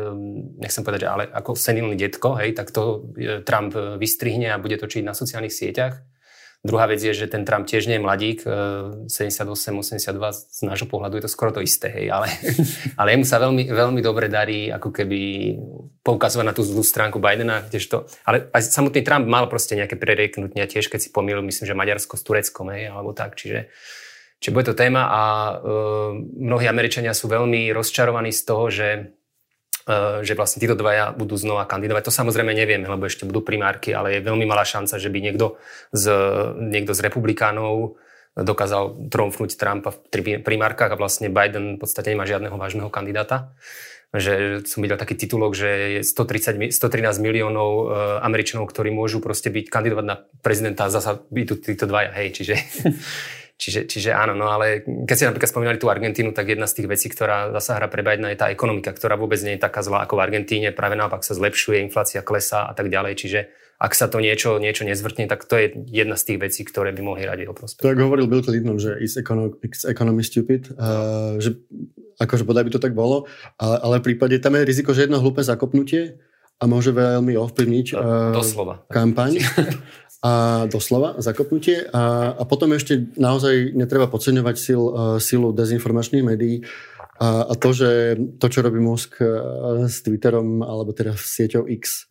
S4: nechcem povedať, že ale ako senilný detko, hej, tak to e, Trump vystrihne a bude točiť na sociálnych sieťach. Druhá vec je, že ten Trump tiež nie je mladík, 78-82, e, z nášho pohľadu je to skoro to isté, hej, ale, <laughs> ale jemu sa veľmi, veľmi dobre darí ako keby poukazovať na tú zlú stránku Bidena, to, ale aj samotný Trump mal proste nejaké prerieknutia tiež, keď si pomýlil, myslím, že Maďarsko s Tureckom, hej, alebo tak, čiže Čiže bude to téma a uh, mnohí Američania sú veľmi rozčarovaní z toho, že Eh, že vlastne títo dvaja budú znova kandidovať. To samozrejme nevieme, lebo ešte budú primárky, ale je veľmi malá šanca, že by niekto z, niekto z republikánov dokázal tromfnúť Trumpa v primárkach a vlastne Biden v podstate nemá žiadneho vážneho kandidáta. Že som videl taký titulok, že je 130, 113 miliónov eh, Američanov, ktorí môžu proste byť kandidovať na prezidenta a zasa byť tu títo dvaja, hej, čiže <laughs> Čiže, čiže áno, no ale keď ste napríklad spomínali tú Argentínu, tak jedna z tých vecí, ktorá zasa hra pre Bidena je tá ekonomika, ktorá vôbec nie je taká zlá ako v Argentíne, práve naopak sa zlepšuje, inflácia klesá a tak ďalej. Čiže ak sa to niečo, niečo nezvrtne, tak to je jedna z tých vecí, ktoré by mohli radiť o prospech.
S3: Tak hovoril Bill Clinton, že is economy, is economy stupid, uh, že akože bodaj by to tak bolo, ale, ale v prípade tam je riziko, že jedno hlúpe zakopnutie a môže veľmi ovplyvniť uh,
S4: Doslova.
S3: kampaň. <laughs> a doslova zakopnutie a, a potom ešte naozaj netreba podceňovať sil, uh, silu dezinformačných médií a, a to, že to, čo robí Musk uh, s Twitterom alebo teda s sieťou X,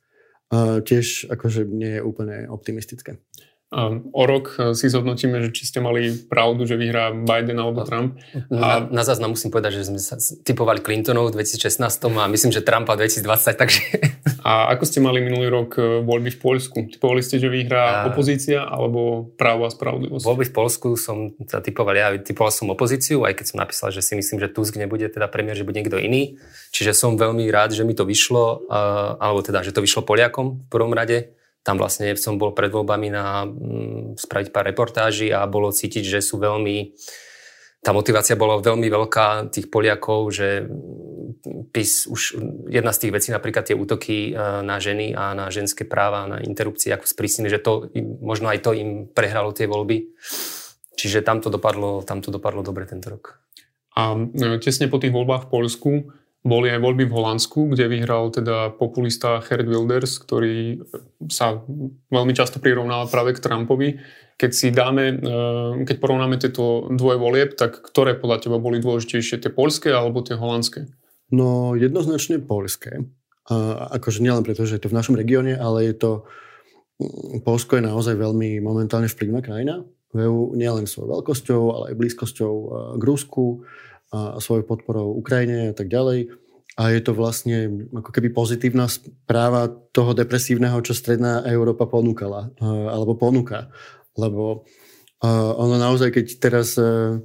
S3: uh, tiež akože nie je úplne optimistické.
S2: O rok e, si zhodnotíme, že či ste mali pravdu, že vyhrá Biden alebo Trump.
S4: A... Na, na záznam musím povedať, že sme sa typovali Clintonov v 2016 a myslím, že Trumpa v 2020, <laughs> takže...
S2: A ako ste mali minulý rok e, voľby v Poľsku? Typovali ste, že vyhrá a... opozícia alebo právo a spravodlivosť?
S4: Voľby v Polsku som sa typoval, ja typoval som opozíciu, aj keď som napísal, že si myslím, že Tusk nebude teda premiér, že bude niekto iný. Čiže som veľmi rád, že mi to vyšlo, alebo teda, že to vyšlo Poliakom v prvom rade tam vlastne som bol pred voľbami na mm, spraviť pár reportáží a bolo cítiť, že sú veľmi tá motivácia bola veľmi veľká tých Poliakov, že PIS už jedna z tých vecí, napríklad tie útoky na ženy a na ženské práva, na interrupcie, ako sprísnili, že to možno aj to im prehralo tie voľby. Čiže tam to dopadlo, tam to dopadlo dobre tento rok.
S2: A tesne po tých voľbách v Polsku boli aj voľby v Holandsku, kde vyhral teda populista Gerd Wilders, ktorý sa veľmi často prirovnal práve k Trumpovi. Keď si dáme, eh, keď porovnáme tieto dvoje volieb, tak ktoré podľa teba boli dôležitejšie, tie polské alebo tie holandské?
S3: No jednoznačne polské. A akože nielen preto, že je to v našom regióne, ale je to... Mm, Polsko je naozaj veľmi momentálne vplyvná krajina. V nielen svojou veľkosťou, ale aj blízkosťou eh, k Rusku a svojou podporou Ukrajine a tak ďalej. A je to vlastne ako keby pozitívna správa toho depresívneho, čo stredná Európa ponúkala, alebo ponúka. Lebo ono naozaj, keď teraz e,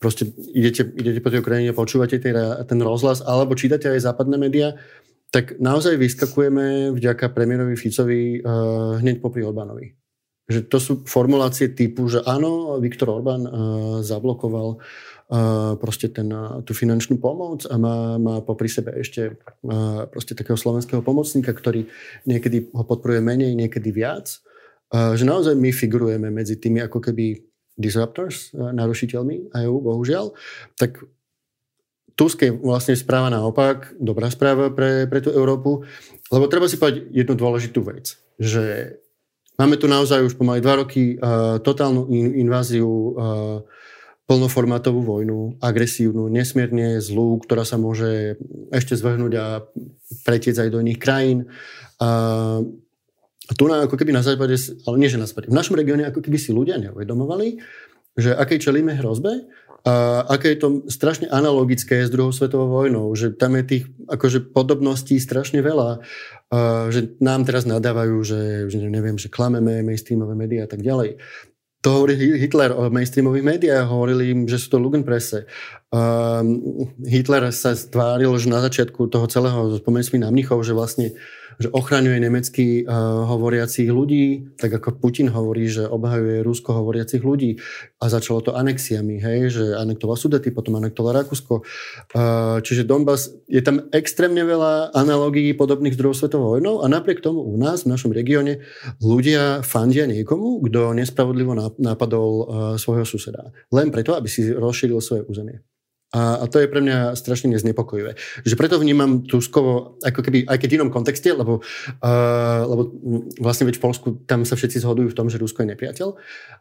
S3: proste idete, idete po tej Ukrajine, počúvate ten rozhlas, alebo čítate aj západné médiá, tak naozaj vyskakujeme vďaka premiérovi Ficovi hneď popri Orbánovi. Že to sú formulácie typu, že áno, Viktor Orbán zablokoval proste ten, tú finančnú pomoc a má, má popri sebe ešte proste takého slovenského pomocníka, ktorý niekedy ho podporuje menej, niekedy viac. Že naozaj my figurujeme medzi tými ako keby disruptors, narušiteľmi EU, bohužiaľ. Tak Tusk je vlastne správa naopak, dobrá správa pre, pre tú Európu, lebo treba si povedať jednu dôležitú vec, že máme tu naozaj už pomaly dva roky uh, totálnu in, inváziu uh, plnoformátovú vojnu, agresívnu, nesmierne zlú, ktorá sa môže ešte zvrhnúť a pretiec aj do iných krajín. A, tu na, ako keby na západe, ale nie že na západe, v našom regióne ako keby si ľudia neuvedomovali, že akej čelíme hrozbe a aké je to strašne analogické s druhou svetovou vojnou, že tam je tých akože podobností strašne veľa, a že nám teraz nadávajú, že, že neviem, že klameme mainstreamové médiá a tak ďalej. To hovorí Hitler o mainstreamových médiách, hovorili im, že sú to Lugenpresse. Um, Hitler sa stváril, že na začiatku toho celého, spomeň si na Mnichov, že vlastne že ochraňuje nemecký uh, hovoriacich ľudí, tak ako Putin hovorí, že obhajuje rusko hovoriacich ľudí. A začalo to anexiami, hej, že anektoval Sudety, potom anektoval Rakúsko. Uh, čiže Donbass, je tam extrémne veľa analogií podobných s druhou svetovou vojnou a napriek tomu u nás, v našom regióne, ľudia fandia niekomu, kto nespravodlivo napadol uh, svojho suseda. Len preto, aby si rozšíril svoje územie. A, a to je pre mňa strašne neznepokojivé. Že preto vnímam Tuskovo, ako keby, aj keď v inom kontexte, lebo, uh, lebo vlastne veď v Polsku tam sa všetci zhodujú v tom, že Rusko je nepriateľ,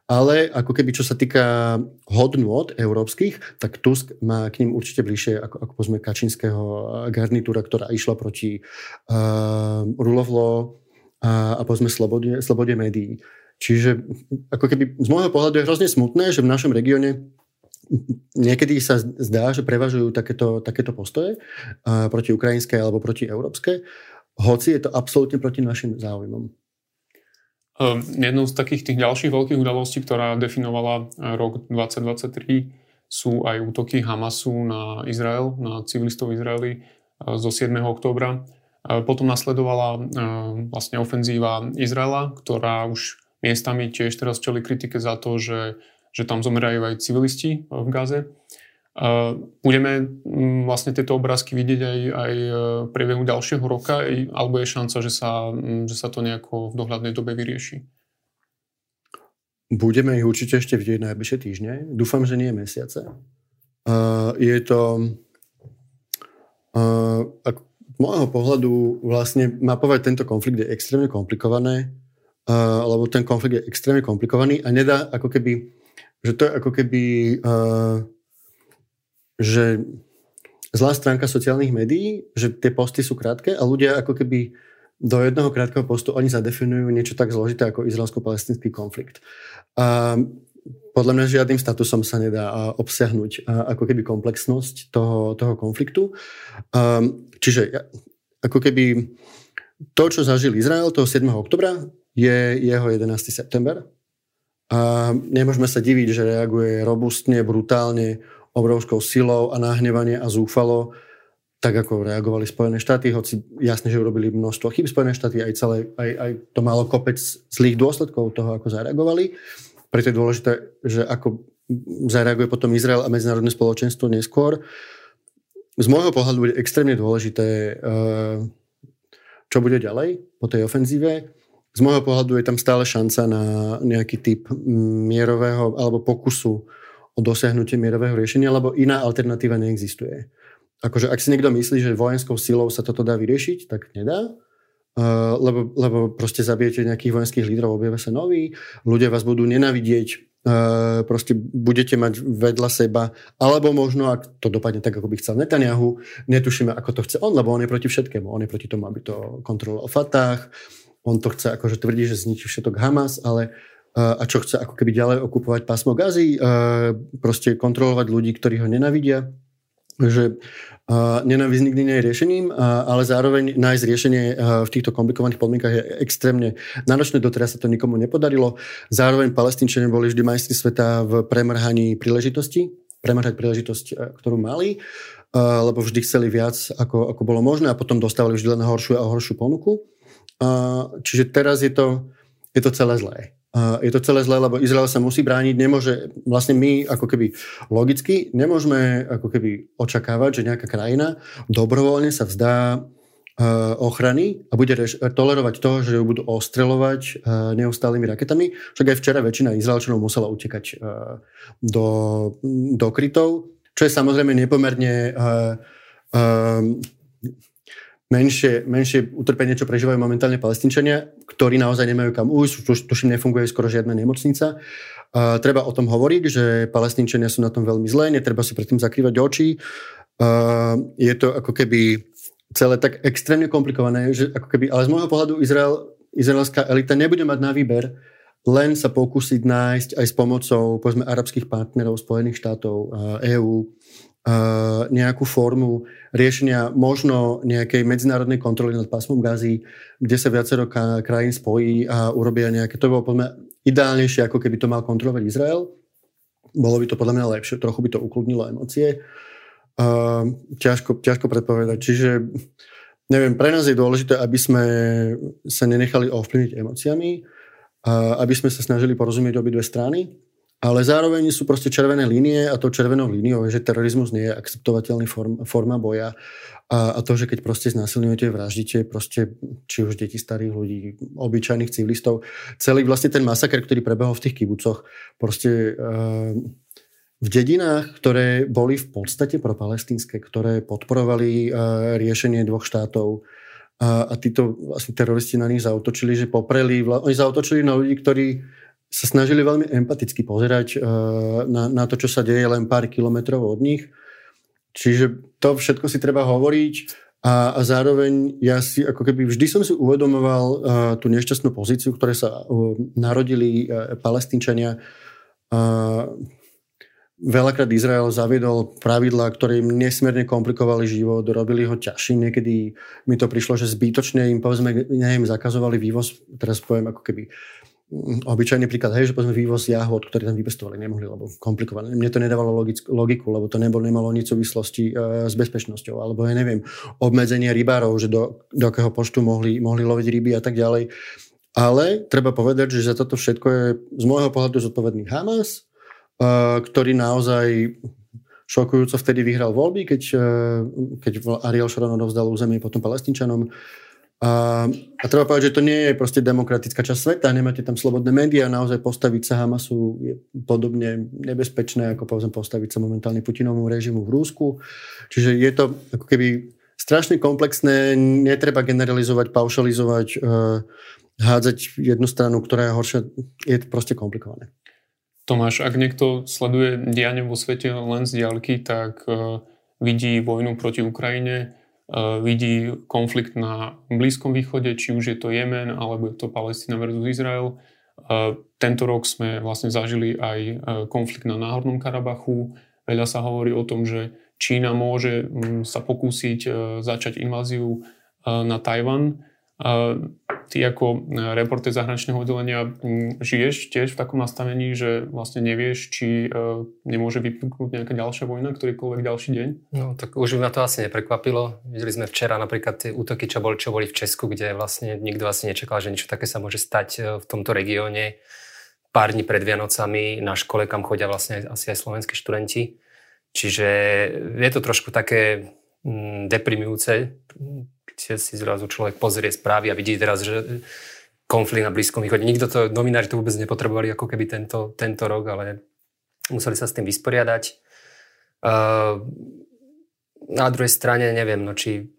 S3: ale ako keby čo sa týka hodnôt európskych, tak Tusk má k ním určite bližšie ako, ako povedzme Kačinského garnitúra, ktorá išla proti uh, Rulovlo a, a povedzme slobode, slobode médií. Čiže ako keby z môjho pohľadu je hrozne smutné, že v našom regióne niekedy sa zdá, že prevažujú takéto, takéto postoje uh, proti ukrajinskej alebo proti európskej, hoci je to absolútne proti našim záujmom.
S2: Um, jednou z takých tých ďalších veľkých udalostí, ktorá definovala e, rok 2023, sú aj útoky Hamasu na Izrael, na civilistov Izraeli e, zo 7. októbra. E, potom nasledovala vlastne ofenzíva Izraela, ktorá už miestami tiež teraz čeli kritike za to, že že tam zomerajú aj civilisti eh, v Gaze. Budeme mm, vlastne tieto obrázky vidieť aj, aj eh, v priebehu ďalšieho roka, alebo je šanca, že sa, mm, že sa to nejako v dohľadnej dobe vyrieši?
S3: Budeme ich určite ešte vidieť najbližšie týždne. Dúfam, že nie mesiace. Uh, je to uh, ak, môjho pohľadu vlastne mapovať tento konflikt je extrémne komplikované, uh, lebo ten konflikt je extrémne komplikovaný a nedá ako keby že to je ako keby, uh, že zlá stránka sociálnych médií, že tie posty sú krátke a ľudia ako keby do jedného krátkeho postu oni zadefinujú niečo tak zložité ako izraelsko-palestinský konflikt. A podľa mňa žiadnym statusom sa nedá obsiahnuť ako keby komplexnosť toho, toho konfliktu. Um, čiže ako keby to, čo zažil Izrael toho 7. oktobra, je jeho 11. september a nemôžeme sa diviť, že reaguje robustne, brutálne, obrovskou silou a nahnevanie a zúfalo, tak ako reagovali Spojené štáty, hoci jasne, že urobili množstvo chyb Spojené štáty, aj, celé, aj, aj to malo kopec zlých dôsledkov toho, ako zareagovali. Preto je dôležité, že ako zareaguje potom Izrael a medzinárodné spoločenstvo neskôr. z môjho pohľadu je extrémne dôležité, čo bude ďalej po tej ofenzíve. Z môjho pohľadu je tam stále šanca na nejaký typ mierového alebo pokusu o dosiahnutie mierového riešenia, lebo iná alternatíva neexistuje. Akože ak si niekto myslí, že vojenskou silou sa toto dá vyriešiť, tak nedá. Uh, lebo, lebo proste zabijete nejakých vojenských lídrov, objavia sa noví, ľudia vás budú nenavidieť, Uh, proste budete mať vedľa seba, alebo možno, ak to dopadne tak, ako by chcel Netanyahu, netušíme, ako to chce on, lebo on je proti všetkému. On je proti tomu, aby to kontroloval Fatah, on to chce, akože tvrdí, že zničí všetok Hamas, ale uh, a čo chce ako keby ďalej okupovať pásmo Gazy, uh, proste kontrolovať ľudí, ktorí ho nenavidia, že Uh, nenávisť nikdy nie je riešením, ale zároveň nájsť riešenie v týchto komplikovaných podmienkach je extrémne náročné. Doteraz sa to nikomu nepodarilo. Zároveň palestínčania boli vždy majstri sveta v premrhaní príležitosti, premrhať príležitosť, ktorú mali, lebo vždy chceli viac, ako, ako bolo možné a potom dostávali vždy len horšiu a horšiu ponuku. Čiže teraz je to, je to celé zlé je to celé zlé, lebo Izrael sa musí brániť, nemôže, vlastne my ako keby logicky nemôžeme ako keby očakávať, že nejaká krajina dobrovoľne sa vzdá e, ochrany a bude tolerovať to, že ju budú ostreľovať e, neustálými raketami. Však aj včera väčšina Izraelčanov musela utekať e, do, do krytov, čo je samozrejme nepomerne menšie, menšie utrpenie, čo prežívajú momentálne palestinčania, ktorí naozaj nemajú kam ujsť, tu, tuším nefunguje skoro žiadna nemocnica. Uh, treba o tom hovoriť, že palestinčania sú na tom veľmi zlé, netreba si predtým zakrývať oči. Uh, je to ako keby celé tak extrémne komplikované, že ako keby, ale z môjho pohľadu Izrael, izraelská elita nebude mať na výber len sa pokúsiť nájsť aj s pomocou povedzme arabských partnerov, Spojených štátov, EÚ, nejakú formu riešenia možno nejakej medzinárodnej kontroly nad pásmom gazy, kde sa viacero krajín spojí a urobia nejaké, to bolo podľa mňa ideálnejšie, ako keby to mal kontrolovať Izrael. Bolo by to podľa mňa lepšie, trochu by to ukludnilo emócie. Uh, ťažko, ťažko predpovedať. Čiže neviem, pre nás je dôležité, aby sme sa nenechali ovplyvniť emóciami, uh, aby sme sa snažili porozumieť obidve strany ale zároveň sú proste červené línie a to červenou líniou je, že terorizmus nie je akceptovateľný form, forma boja. A, a to, že keď proste znásilňujete, vraždíte proste či už deti starých ľudí, obyčajných civilistov, celý vlastne ten masaker, ktorý prebehol v tých kibucoch, proste uh, v dedinách, ktoré boli v podstate propalestínske, ktoré podporovali uh, riešenie dvoch štátov, a, a títo vlastne teroristi na nich zautočili, že popreli, oni zautočili na ľudí, ktorí sa snažili veľmi empaticky pozerať uh, na, na to, čo sa deje len pár kilometrov od nich. Čiže to všetko si treba hovoriť a, a zároveň ja si ako keby vždy som si uvedomoval uh, tú nešťastnú pozíciu, ktoré sa uh, narodili uh, palestínčania. Uh, veľakrát Izrael zaviedol pravidlá, ktoré im nesmierne komplikovali život, robili ho ťažší. Niekedy mi to prišlo, že zbytočne im povedzme, neviem, zakazovali vývoz, teraz poviem ako keby obyčajný príklad, hej, že povedzme vývoz jahod, ktoré tam vypestovali, nemohli, lebo komplikované. Mne to nedávalo logiku, lebo to nebol, nemalo nič súvislosti e, s bezpečnosťou, alebo ja neviem, obmedzenie rybárov, že do, do akého počtu mohli, mohli loviť ryby a tak ďalej. Ale treba povedať, že za toto všetko je z môjho pohľadu zodpovedný Hamas, e, ktorý naozaj šokujúco vtedy vyhral voľby, keď, e, keď Ariel Sharon odovzdal územie potom palestinčanom a, a treba povedať, že to nie je proste demokratická časť sveta, nemáte tam slobodné médiá, naozaj postaviť sa Hamasu je podobne nebezpečné, ako povedzme postaviť sa momentálne Putinovmu režimu v Rúsku. Čiže je to ako keby strašne komplexné, netreba generalizovať, paušalizovať, uh, hádzať jednu stranu, ktorá je horšia, je to proste komplikované.
S2: Tomáš, ak niekto sleduje dianie vo svete len z diaľky, tak uh, vidí vojnu proti Ukrajine, vidí konflikt na Blízkom východe, či už je to Jemen, alebo je to Palestina versus Izrael. Eh, tento rok sme vlastne zažili aj eh, konflikt na Náhornom Karabachu. Veľa sa hovorí o tom, že Čína môže mm, sa pokúsiť začať inváziu na Tajvan. Ty ako e, reporter zahraničného oddelenia žiješ tiež v takom nastavení, že vlastne nevieš, či e, nemôže vypuknúť nejaká ďalšia vojna, ktorýkoľvek ďalší deň?
S4: No tak už ma to asi neprekvapilo. Videli sme včera napríklad tie útoky, čo boli, čo boli v Česku, kde vlastne nikto asi nečakal, že niečo také sa môže stať e, v tomto regióne. Pár dní pred Vianocami na škole, kam chodia vlastne asi aj slovenskí študenti. Čiže je to trošku také deprimujúce, si zrazu človek pozrie správy a vidí teraz, že konflikt na Blízkom východe. Nikto to, novinári to vôbec nepotrebovali ako keby tento, tento rok, ale museli sa s tým vysporiadať. Uh, na druhej strane neviem, no či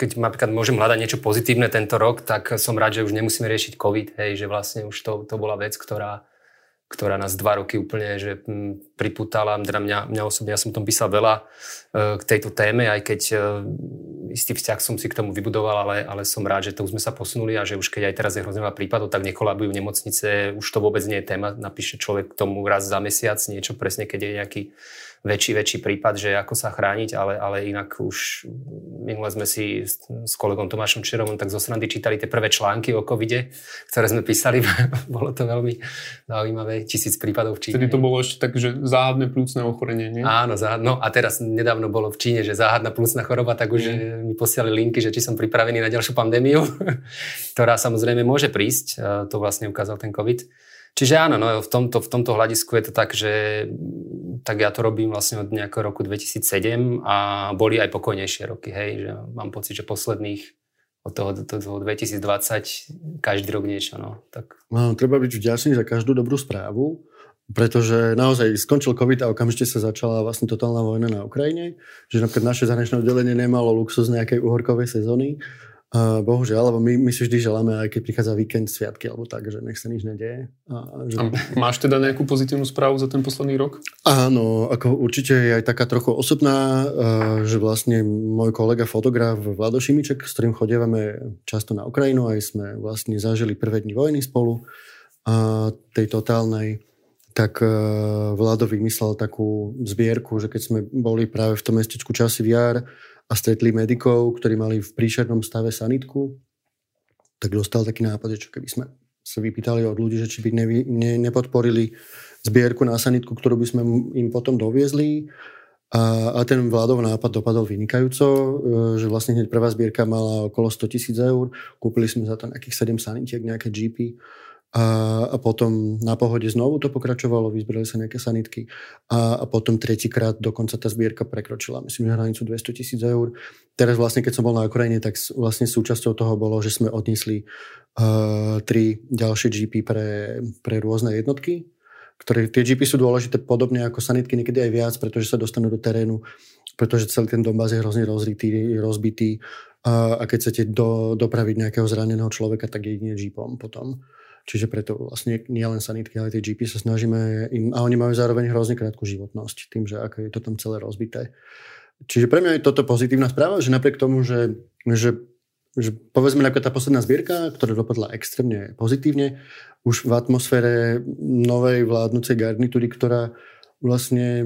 S4: keď napríklad môžem hľadať niečo pozitívne tento rok, tak som rád, že už nemusíme riešiť COVID, hej, že vlastne už to, to bola vec, ktorá, ktorá nás dva roky úplne že hm, priputala. Teda mňa, mňa osobne, ja som tom písal veľa k tejto téme, aj keď uh, istý vzťah som si k tomu vybudoval, ale, ale som rád, že to už sme sa posunuli a že už keď aj teraz je hrozne veľa prípadov, tak nekolabujú nemocnice, už to vôbec nie je téma. Napíše človek k tomu raz za mesiac niečo presne, keď je nejaký väčší, väčší prípad, že ako sa chrániť, ale, ale inak už minule sme si s, s kolegom Tomášom Čerovom tak zo srandy čítali tie prvé články o covide, ktoré sme písali. <laughs> bolo to veľmi zaujímavé, tisíc prípadov v Číne.
S2: Vtedy to bolo ešte tak, že záhadné plúcne ochorenie, nie?
S4: Áno, záhadno. No a teraz nedávno bolo v Číne, že záhadná plúcna choroba, tak už mm. mi posiali linky, že či som pripravený na ďalšiu pandémiu, <laughs> ktorá samozrejme môže prísť. To vlastne ukázal ten COVID. Čiže áno, no, v, tomto, v tomto hľadisku je to tak, že tak ja to robím vlastne od nejakého roku 2007 a boli aj pokojnejšie roky, hej, že mám pocit, že posledných od toho do toho 2020 každý rok niečo, no. Tak...
S3: No, treba byť vďačný za každú dobrú správu, pretože naozaj skončil COVID a okamžite sa začala vlastne totálna vojna na Ukrajine, že napríklad naše zahraničné oddelenie nemalo luxus nejakej uhorkovej sezóny, Uh, bohužiaľ, lebo my, my si vždy želáme, aj keď prichádza víkend, sviatky alebo tak, že nech sa nič nedieje.
S2: A, že... a máš teda nejakú pozitívnu správu za ten posledný rok?
S3: Áno, ako určite je aj taká trochu osobná, uh, že vlastne môj kolega fotograf Vlado Šimiček, s ktorým chodievame často na Ukrajinu, aj sme vlastne zažili prvé dni vojny spolu a tej totálnej tak uh, Vlado vymyslel takú zbierku, že keď sme boli práve v tom mestečku Časy VR, a stretli medikov, ktorí mali v príšernom stave sanitku, tak dostal taký nápad, že čo keby sme sa vypýtali od ľudí, že či by nevy, ne, nepodporili zbierku na sanitku, ktorú by sme im potom doviezli. A, a ten vládov nápad dopadol vynikajúco, e, že vlastne hneď prvá zbierka mala okolo 100 tisíc eur. Kúpili sme za to nejakých 7 sanitiek, nejaké GP a, potom na pohode znovu to pokračovalo, vyzbrali sa nejaké sanitky a, a potom tretíkrát dokonca tá zbierka prekročila, myslím, že hranicu 200 tisíc eur. Teraz vlastne, keď som bol na Ukrajine, tak vlastne súčasťou toho bolo, že sme odniesli uh, tri ďalšie GP pre, pre rôzne jednotky, ktoré tie GP sú dôležité podobne ako sanitky, niekedy aj viac, pretože sa dostanú do terénu, pretože celý ten dombaz je hrozne rozritý, rozbitý a, a keď chcete do, dopraviť nejakého zraneného človeka, tak jedine GPom potom. Čiže preto vlastne nie len sanitky, ale tie GP sa snažíme im, a oni majú zároveň hrozne krátku životnosť tým, že ako je to tam celé rozbité. Čiže pre mňa je toto pozitívna správa, že napriek tomu, že, že, že povedzme napríklad tá posledná zbierka, ktorá dopadla extrémne pozitívne, už v atmosfére novej vládnucej garnitúry, ktorá vlastne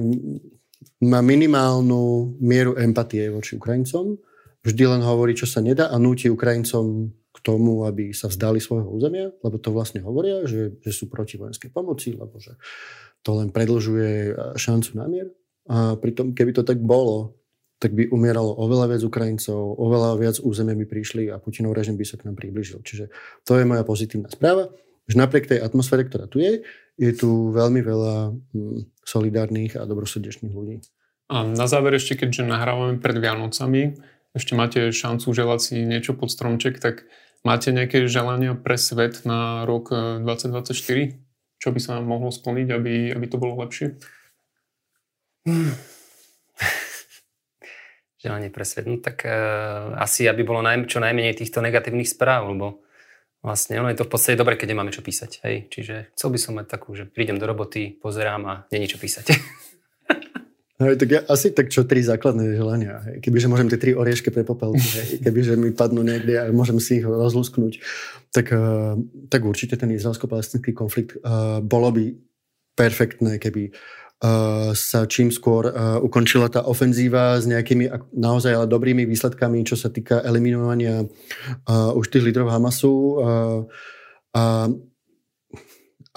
S3: má minimálnu mieru empatie voči Ukrajincom, vždy len hovorí, čo sa nedá a núti Ukrajincom tomu, aby sa vzdali svojho územia, lebo to vlastne hovoria, že, že sú proti vojenskej pomoci, lebo že to len predlžuje šancu na mier. A pritom, keby to tak bolo, tak by umieralo oveľa viac Ukrajincov, oveľa viac územia by prišli a Putinov režim by sa k nám približil. Čiže to je moja pozitívna správa, že napriek tej atmosfére, ktorá tu je, je tu veľmi veľa hm, solidárnych a dobrosrdečných ľudí.
S2: A na záver ešte, keďže nahrávame pred Vianocami, ešte máte šancu želať si niečo pod stromček, tak Máte nejaké želania pre svet na rok 2024? Eh, Čo by sa nám mohlo splniť, aby, aby to bolo lepšie? Hmm. <laughs>
S4: Želanie pre svet? No tak uh, asi, aby bolo naj, čo najmenej týchto negatívnych správ, lebo vlastne ono je to v podstate dobre, keď nemáme čo písať. Hej? Čiže chcel by som mať takú, že prídem do roboty, pozerám a není čo písať. <laughs>
S3: Hej, tak ja, asi tak čo tri základné želania. Hej. Kebyže môžem tie tri oriešky pre popelky, hej. <laughs> kebyže mi padnú niekde a môžem si ich rozlusknúť, tak, uh, tak určite ten izraelsko-palestinský konflikt uh, bolo by perfektné, keby uh, sa čím skôr uh, ukončila tá ofenzíva s nejakými naozaj ale dobrými výsledkami, čo sa týka eliminovania uh, už tých lídrov Hamasu. Uh, a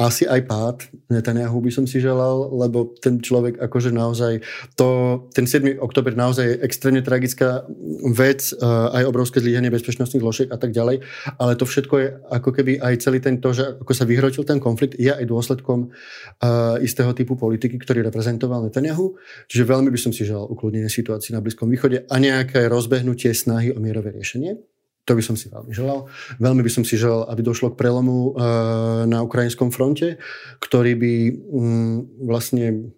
S3: asi aj pád Netanyahu by som si želal, lebo ten človek akože naozaj, to, ten 7. oktober naozaj je extrémne tragická vec, uh, aj obrovské zlíhanie bezpečnostných zložiek a tak ďalej, ale to všetko je ako keby aj celý ten to, že ako sa vyhrotil ten konflikt, je aj dôsledkom uh, istého typu politiky, ktorý reprezentoval Netanyahu. Čiže veľmi by som si želal ukludnenie situácii na Blízkom východe a nejaké rozbehnutie snahy o mierové riešenie. To by som si veľmi želal. Veľmi by som si želal, aby došlo k prelomu uh, na ukrajinskom fronte, ktorý by um, vlastne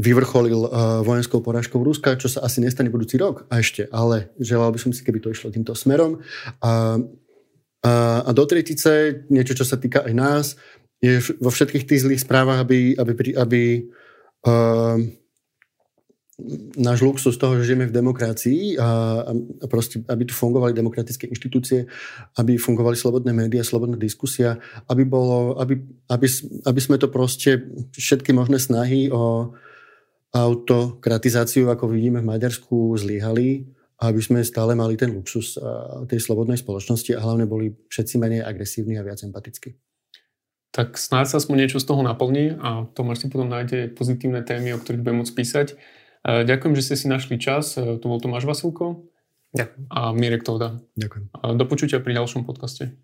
S3: vyvrcholil uh, vojenskou porážkou Ruska, čo sa asi nestane budúci rok a ešte, ale želal by som si, keby to išlo týmto smerom. A, a, a do tretice, niečo, čo sa týka aj nás, je vo všetkých tých zlých správach, aby, aby, aby uh, náš luxus toho, že žijeme v demokracii a, a proste, aby tu fungovali demokratické inštitúcie, aby fungovali slobodné médiá, slobodná diskusia, aby, bolo, aby, aby, aby sme to proste všetky možné snahy o autokratizáciu, ako vidíme v Maďarsku, zlyhali a aby sme stále mali ten luxus tej slobodnej spoločnosti a hlavne boli všetci menej agresívni a viac empatickí.
S2: Tak snáď sa aspoň niečo z toho naplní a Tomáš si potom nájde pozitívne témy, o ktorých budeme môcť písať. E, ďakujem, že ste si našli čas. E, tu bol Tomáš Vasilko.
S4: Ďakujem.
S2: A Mirek Tovda.
S3: Ďakujem.
S2: Do počutia pri ďalšom podcaste.